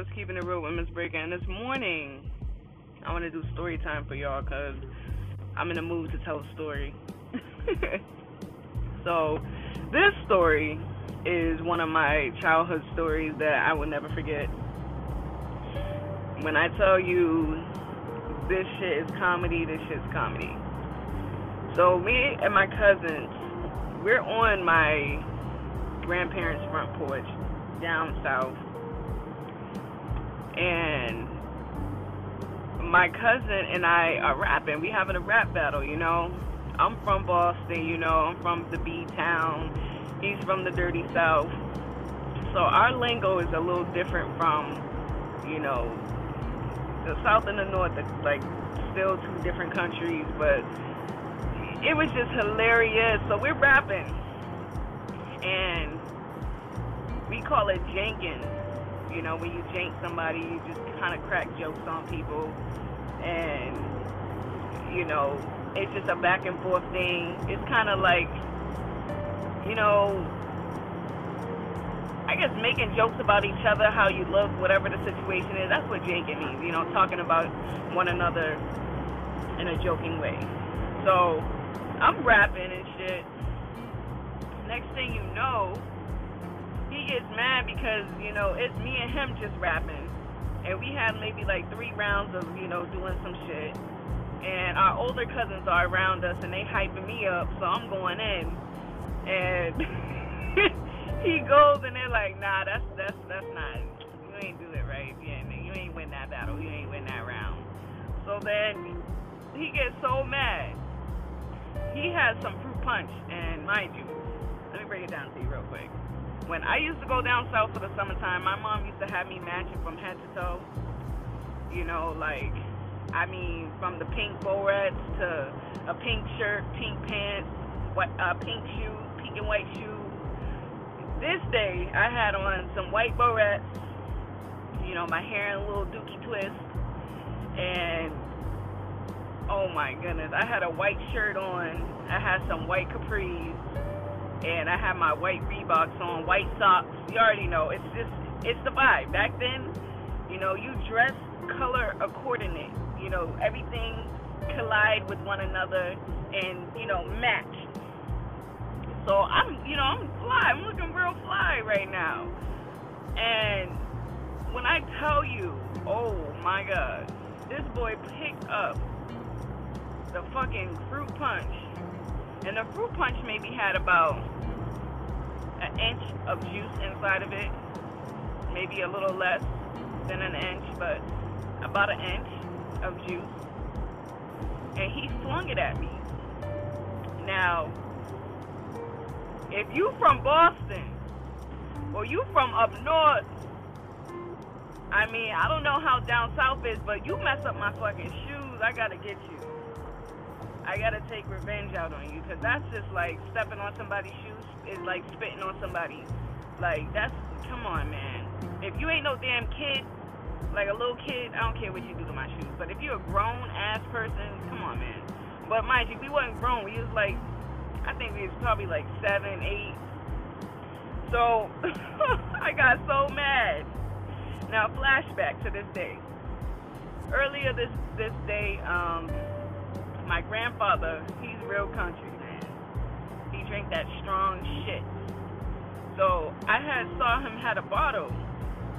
it's Keeping It Real with Miss Breaker. And this morning, I want to do story time for y'all because I'm in the mood to tell a story. so, this story is one of my childhood stories that I will never forget. When I tell you this shit is comedy, this shit's comedy. So, me and my cousins, we're on my grandparents' front porch down south and my cousin and I are rapping. We having a rap battle, you know. I'm from Boston, you know. I'm from the B town. He's from the dirty South. So our lingo is a little different from, you know, the South and the North. It's like still two different countries, but it was just hilarious. So we're rapping, and we call it janking you know, when you jank somebody, you just kind of crack jokes on people. And, you know, it's just a back and forth thing. It's kind of like, you know, I guess making jokes about each other, how you look, whatever the situation is. That's what janking means, you know, talking about one another in a joking way. So I'm rapping and shit. Next thing you know, he gets mad because you know it's me and him just rapping, and we had maybe like three rounds of you know doing some shit, and our older cousins are around us and they hyping me up, so I'm going in, and he goes and they're like, nah, that's that's that's not you ain't do it right, ain't you ain't win that battle, you ain't win that round. So then he gets so mad. He has some fruit punch, and mind you, let me break it down to you real quick when I used to go down south for the summertime, my mom used to have me matching from head to toe. You know, like, I mean, from the pink bowerettes to a pink shirt, pink pants, what, uh, pink shoes, pink and white shoes. This day, I had on some white bowerettes, you know, my hair in a little dookie twist, and oh my goodness, I had a white shirt on. I had some white capris and I have my white Reeboks on, white socks. You already know. It's just, it's the vibe. Back then, you know, you dress color accordingly. You know, everything collide with one another and, you know, match. So I'm, you know, I'm fly. I'm looking real fly right now. And when I tell you, oh my God, this boy picked up the fucking fruit punch and the fruit punch maybe had about an inch of juice inside of it. Maybe a little less than an inch, but about an inch of juice. And he flung it at me. Now, if you from Boston or you from up north, I mean, I don't know how down south is, but you mess up my fucking shoes, I gotta get you. I gotta take revenge out on you because that's just like stepping on somebody's shoes is like spitting on somebody. Like that's come on, man. If you ain't no damn kid, like a little kid, I don't care what you do to my shoes. But if you're a grown ass person, come on, man. But mind you, we wasn't grown. We was like, I think we was probably like seven, eight. So I got so mad. Now flashback to this day. Earlier this this day, um, my grandfather, he's real country, man. He drank that strong shit. So I had saw him had a bottle,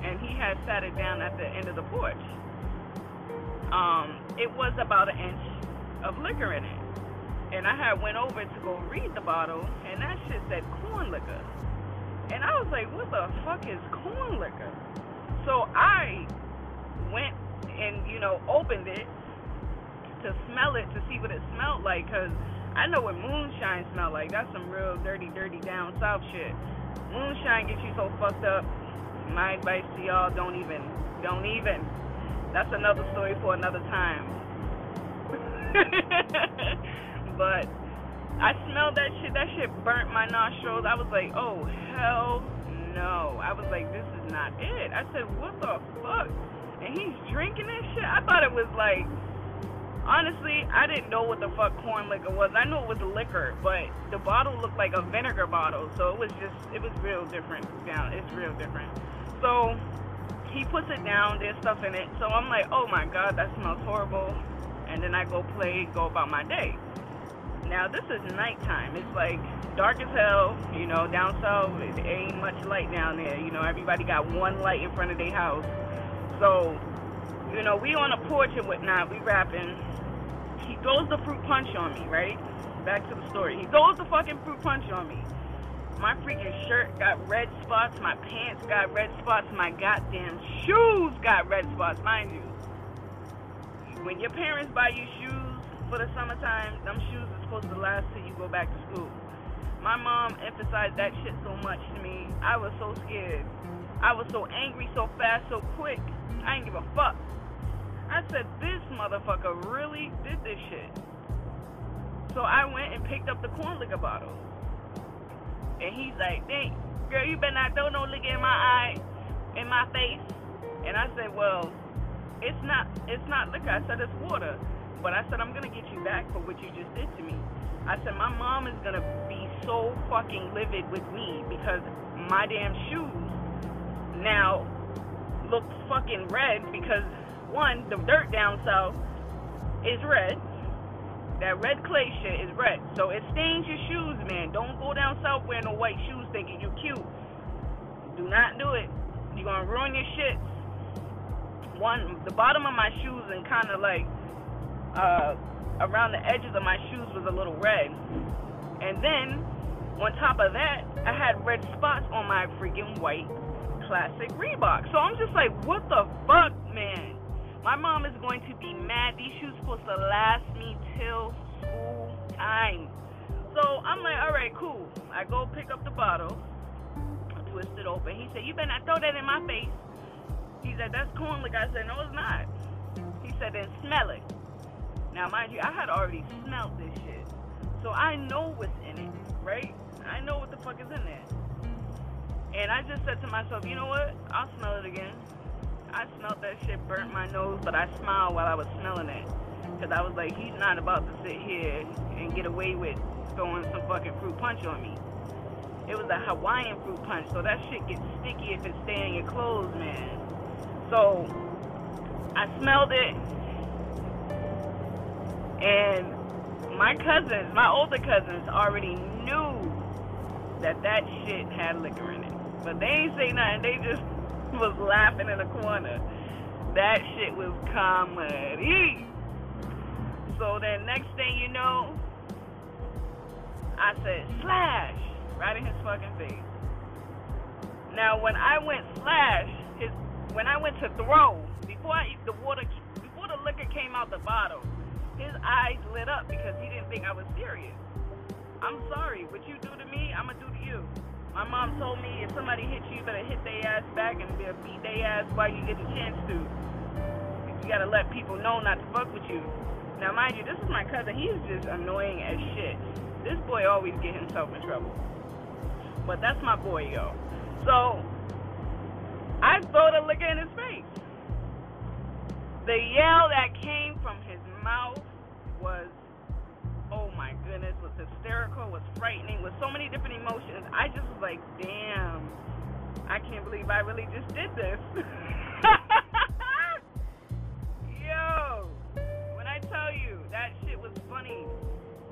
and he had sat it down at the end of the porch. Um, it was about an inch of liquor in it, and I had went over to go read the bottle, and that shit said corn liquor, and I was like, what the fuck is corn liquor? So I went and you know opened it to smell it to see what it smelled like because I know what moonshine smell like. That's some real dirty, dirty down south shit. Moonshine gets you so fucked up. My advice to y'all: don't even, don't even. That's another story for another time. but I smelled that shit. That shit burnt my nostrils. I was like, oh hell no. I was like, this is not it. I said, what the fuck? And he's drinking this shit. I thought it was like honestly, I didn't know what the fuck corn liquor was. I knew it was liquor, but the bottle looked like a vinegar bottle, so it was just, it was real different. Yeah, it's real different. So he puts it down, there's stuff in it. So I'm like, oh my god, that smells horrible. And then I go play, go about my day. Now this is nighttime. It's like dark as hell. You know, down south it ain't much light down there. You know, everybody got one light in front of their house. So, you know, we on a porch and whatnot. We rapping. Throws the fruit punch on me, right? Back to the story. He throws the fucking fruit punch on me. My freaking shirt got red spots. My pants got red spots. My goddamn shoes got red spots, mind you. When your parents buy you shoes for the summertime, them shoes are supposed to last till you go back to school. My mom emphasized that shit so much to me. I was so scared. I was so angry so fast, so quick. I didn't give a fuck. I said, this motherfucker really did this shit. So I went and picked up the corn liquor bottle. And he's like, dang, girl, you better not throw no liquor in my eye, in my face. And I said, well, it's not, it's not liquor. I said, it's water. But I said, I'm going to get you back for what you just did to me. I said, my mom is going to be so fucking livid with me because my damn shoes now look fucking red because, one, the dirt down south is red that red clay shit is red. So it stains your shoes, man. Don't go down south wearing no white shoes thinking you're cute. Do not do it. You're gonna ruin your shit. One, the bottom of my shoes and kind of like uh, around the edges of my shoes was a little red. And then on top of that, I had red spots on my freaking white classic Reebok. So I'm just like, what the fuck, man? My mom is going to be mad. These shoes supposed to last me till school time. So I'm like, all right, cool. I go pick up the bottle, twist it open. He said, you better not throw that in my face. He said, that's corn liquor. I said, no, it's not. He said, then smell it. Now, mind you, I had already smelled this shit. So I know what's in it, right? I know what the fuck is in there. And I just said to myself, you know what? I'll smell it again. I smelled that shit, burnt my nose, but I smiled while I was smelling it. Because I was like, he's not about to sit here and get away with throwing some fucking fruit punch on me. It was a Hawaiian fruit punch, so that shit gets sticky if it's staying in your clothes, man. So I smelled it, and my cousins, my older cousins, already knew that that shit had liquor in it. But they ain't say nothing. They just was laughing in the corner. That shit was comedy. So then next thing you know, I said, slash, right in his fucking face. Now when I went slash, his when I went to throw, before I, the water before the liquor came out the bottle, his eyes lit up because he didn't think I was serious. I'm sorry, what you do to me, I'ma do to you. My mom told me if somebody hits you, you better hit their ass back and beat their ass while you get the chance to. You gotta let people know not to fuck with you. Now, mind you, this is my cousin. He's just annoying as shit. This boy always get himself in trouble. But that's my boy, yo. So, I throw the liquor in his face. The yell that came from his mouth was was hysterical, was frightening, with so many different emotions. I just was like, damn, I can't believe I really just did this. Yo, when I tell you that shit was funny,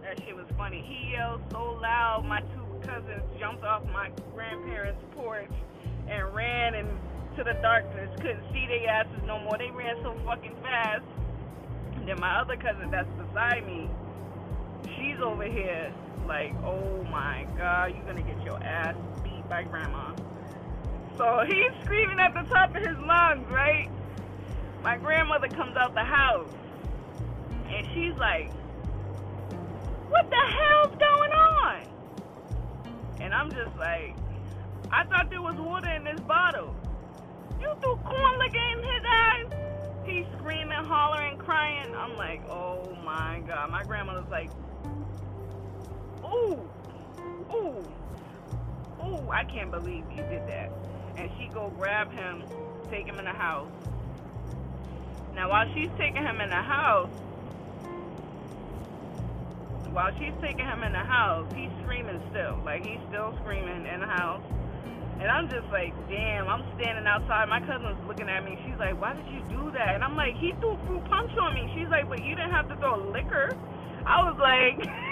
that shit was funny. He yelled so loud, my two cousins jumped off my grandparents' porch and ran into the darkness. Couldn't see their asses no more. They ran so fucking fast. And then my other cousin that's beside me, she's over here like, oh my god, you're gonna get your ass beat by grandma. So he's screaming at the top of his lungs, right? My grandmother comes out the house and she's like, what the hell's going on? And I'm just like, I thought there was water in this bottle. You threw corn liquor in his eyes? He's screaming, hollering, crying. I'm like, oh my god. My grandmother's like, ooh, ooh, ooh, I can't believe you did that. And she go grab him, take him in the house. Now while she's taking him in the house, while she's taking him in the house, he's screaming still. Like he's still screaming in the house. And I'm just like, damn, I'm standing outside. My cousin's looking at me. She's like, why did you do that? And I'm like, he threw fruit punch on me. She's like, but you didn't have to throw liquor. I was like,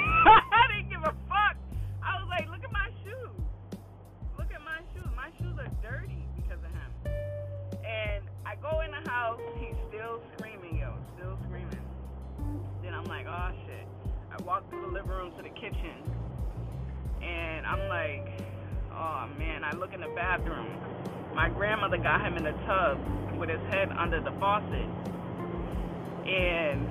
house. He's still screaming, yo, still screaming. Then I'm like, oh shit. I walk through the living room to the kitchen. And I'm like, Oh man, I look in the bathroom. My grandmother got him in the tub with his head under the faucet. And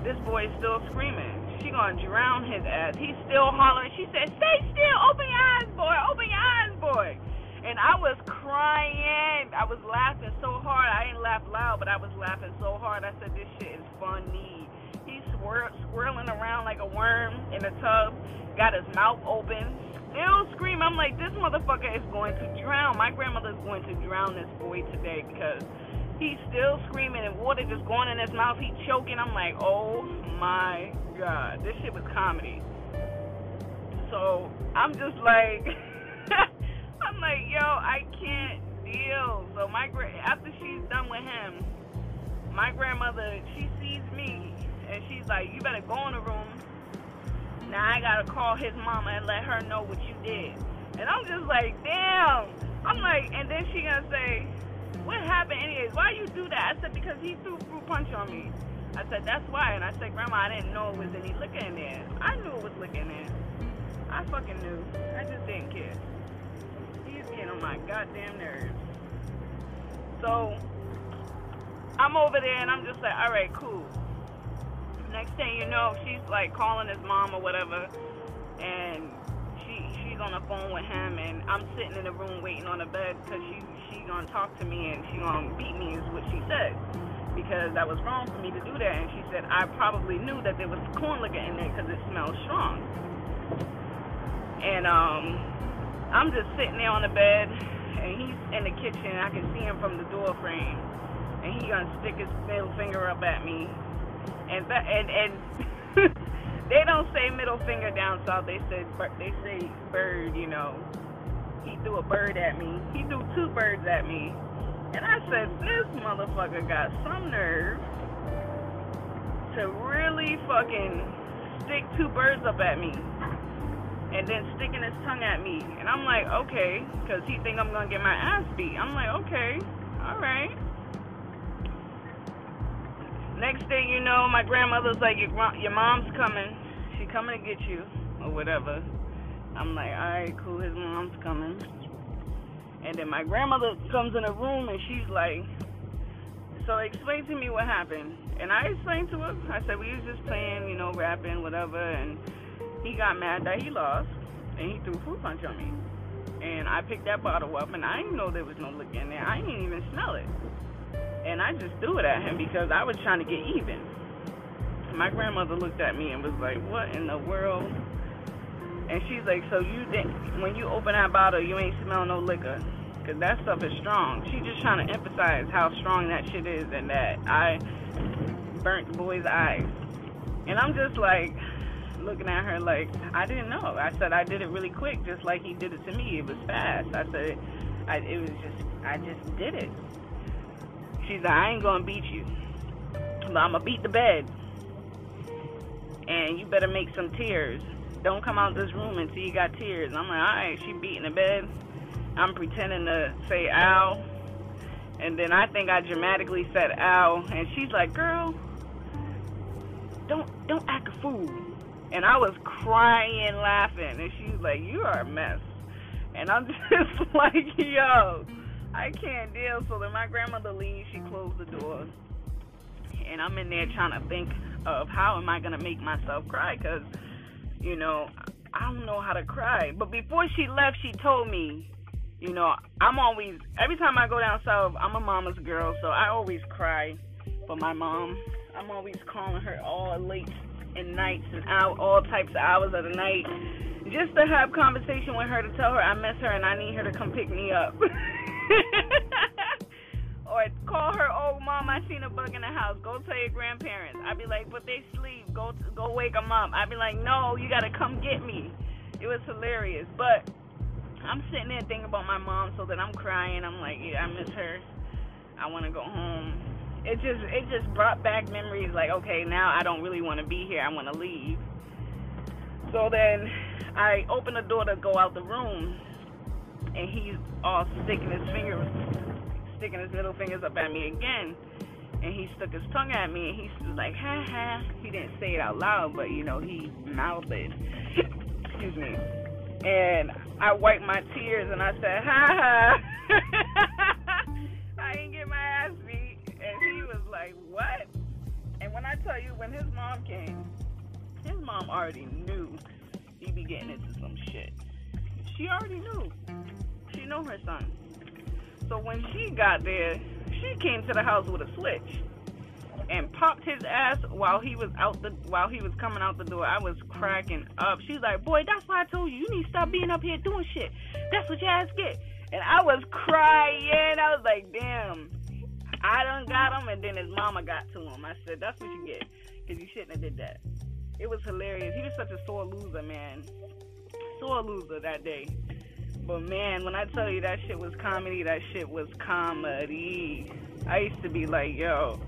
this boy is still screaming. She gonna drown his ass. He's still hollering. She said, Stay still, open your eyes, boy, open your eyes, boy. And I was crying. I was laughing so hard. I didn't laugh loud, but I was laughing so hard. I said, This shit is funny. He's swir- swirling around like a worm in a tub, got his mouth open, still scream. I'm like, this motherfucker is going to drown. My grandmother is going to drown this boy today because he's still screaming and water just going in his mouth. He's choking. I'm like, oh my god, this shit was comedy. So I'm just like, like, yo, I can't deal. So my gra- after she's done with him, my grandmother she sees me and she's like, you better go in the room now I gotta call his mama and let her know what you did. And I'm just like, damn. I'm like, and then she gonna say, what happened anyways? Why you do that? I said, because he threw fruit punch on me. I said, that's why. And I said, Grandma, I didn't know it was any liquor in there. I knew it was liquor in there. I fucking knew. I just didn't care. Getting on my goddamn nerves. So, I'm over there and I'm just like, all right, cool. Next thing you know, she's like calling his mom or whatever, and she she's on the phone with him, and I'm sitting in the room waiting on the bed because she she gonna talk to me and she gonna beat me is what she said because that was wrong for me to do that. And she said I probably knew that there was corn liquor in there because it smells strong. And um, I'm just sitting there on the bed, and he's in the kitchen. I can see him from the door frame, and he gonna stick his middle finger up at me and and and they don't say middle finger down south. They say they say bird. You know, he threw a bird at me. He threw two birds at me, and I said, this motherfucker got some nerve to really fucking stick two birds up at me. And then sticking his tongue at me. And I'm like, okay, because he think I'm to get my ass beat. I'm like, okay, all right. Next thing you know, my grandmother's like, your, your mom's coming. She coming to get you, or whatever. I'm like, all right, cool. His mom's coming. And then my grandmother comes in the room and she's like, so explain to me what happened. And I explained to her. I said we was just playing, you know, rapping, whatever. And he got mad that he lost, and he threw a fruit punch on me. And I picked that bottle up, and I didn't know there was no liquor in there. I didn't even smell it and I just threw it at him because I was trying to get even. My grandmother looked at me and was like, "What in the world?" And she's like, "So you didn't when you open that bottle, you ain't smell no liquor, cause that stuff is strong." She's just trying to emphasize how strong that shit is and that I burnt the boy's eyes. And I'm just like looking at her like I didn't know. I said I did it really quick, just like he did it to me. It was fast. I said I, it was just I just did it. She's like, I ain't gonna beat you, but I'm gonna beat the bed, and you better make some tears. Don't come out this room until you got tears. I'm like, all right. She beating the bed. I'm pretending to say ow, and then I think I dramatically said ow, and she's like, girl, don't don't act a fool. And I was crying, laughing, and she's like, you are a mess. And I'm just like, yo. I can't deal. So then my grandmother leaves. She closed the door, and I'm in there trying to think of how am I gonna make myself cry? Cause you know I don't know how to cry. But before she left, she told me, you know, I'm always every time I go down south, I'm a mama's girl, so I always cry for my mom. I'm always calling her all late and nights and out all types of hours of the night just to have conversation with her to tell her I miss her and I need her to come pick me up. or call her, oh mom, I seen a bug in the house. Go tell your grandparents. I'd be like, but they sleep. Go go wake them up. I'd be like, no, you gotta come get me. It was hilarious, but I'm sitting there thinking about my mom, so that I'm crying. I'm like, yeah, I miss her. I want to go home. It just it just brought back memories. Like, okay, now I don't really want to be here. I want to leave. So then I open the door to go out the room, and he's all sticking his fingers, sticking his middle fingers up at me again. And he stuck his tongue at me, and he's like, ha ha. He didn't say it out loud, but you know, he mouthed it. Excuse me. And I wiped my tears, and I said, ha ha. when his mom came, his mom already knew he be getting into some shit. She already knew. She know her son. So when she got there, she came to the house with a switch and popped his ass while he was out the while he was coming out the door. I was cracking up. She's like, "Boy, that's why I told you you need to stop being up here doing shit. That's what your ass get." And I was crying. I was like, "Damn, I done got him." And then his mama got to him. I said, "That's what you get, cause you shouldn't have did that." It was hilarious. He was such a sore loser, man. Sore loser that day. But man, when I tell you that shit was comedy, that shit was comedy. I used to be like, yo,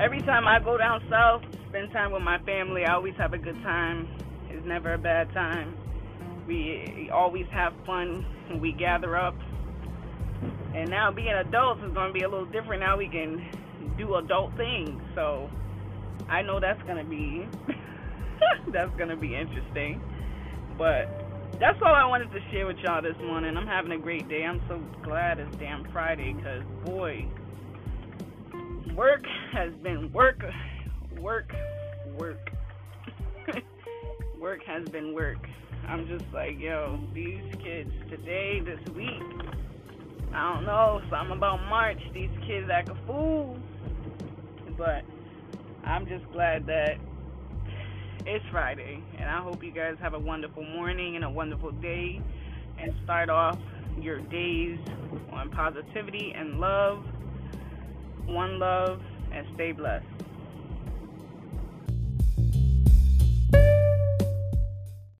every time I go down south, spend time with my family, I always have a good time. It's never a bad time. We always have fun we gather up. And now being adults is going to be a little different. Now we can do adult things. So I know that's to be that's to be interesting. But that's all I wanted to share with y'all this morning. I'm having a great day. I'm so glad it's damn Friday because, boy, work has been work, work, work. work has been work. I'm just like, yo, these kids today, this week, I don't know, something about March, these kids act a fool. But I'm just glad that it's Friday, and I hope you guys have a wonderful morning and a wonderful day and start off your days on positivity and love. One love and stay blessed.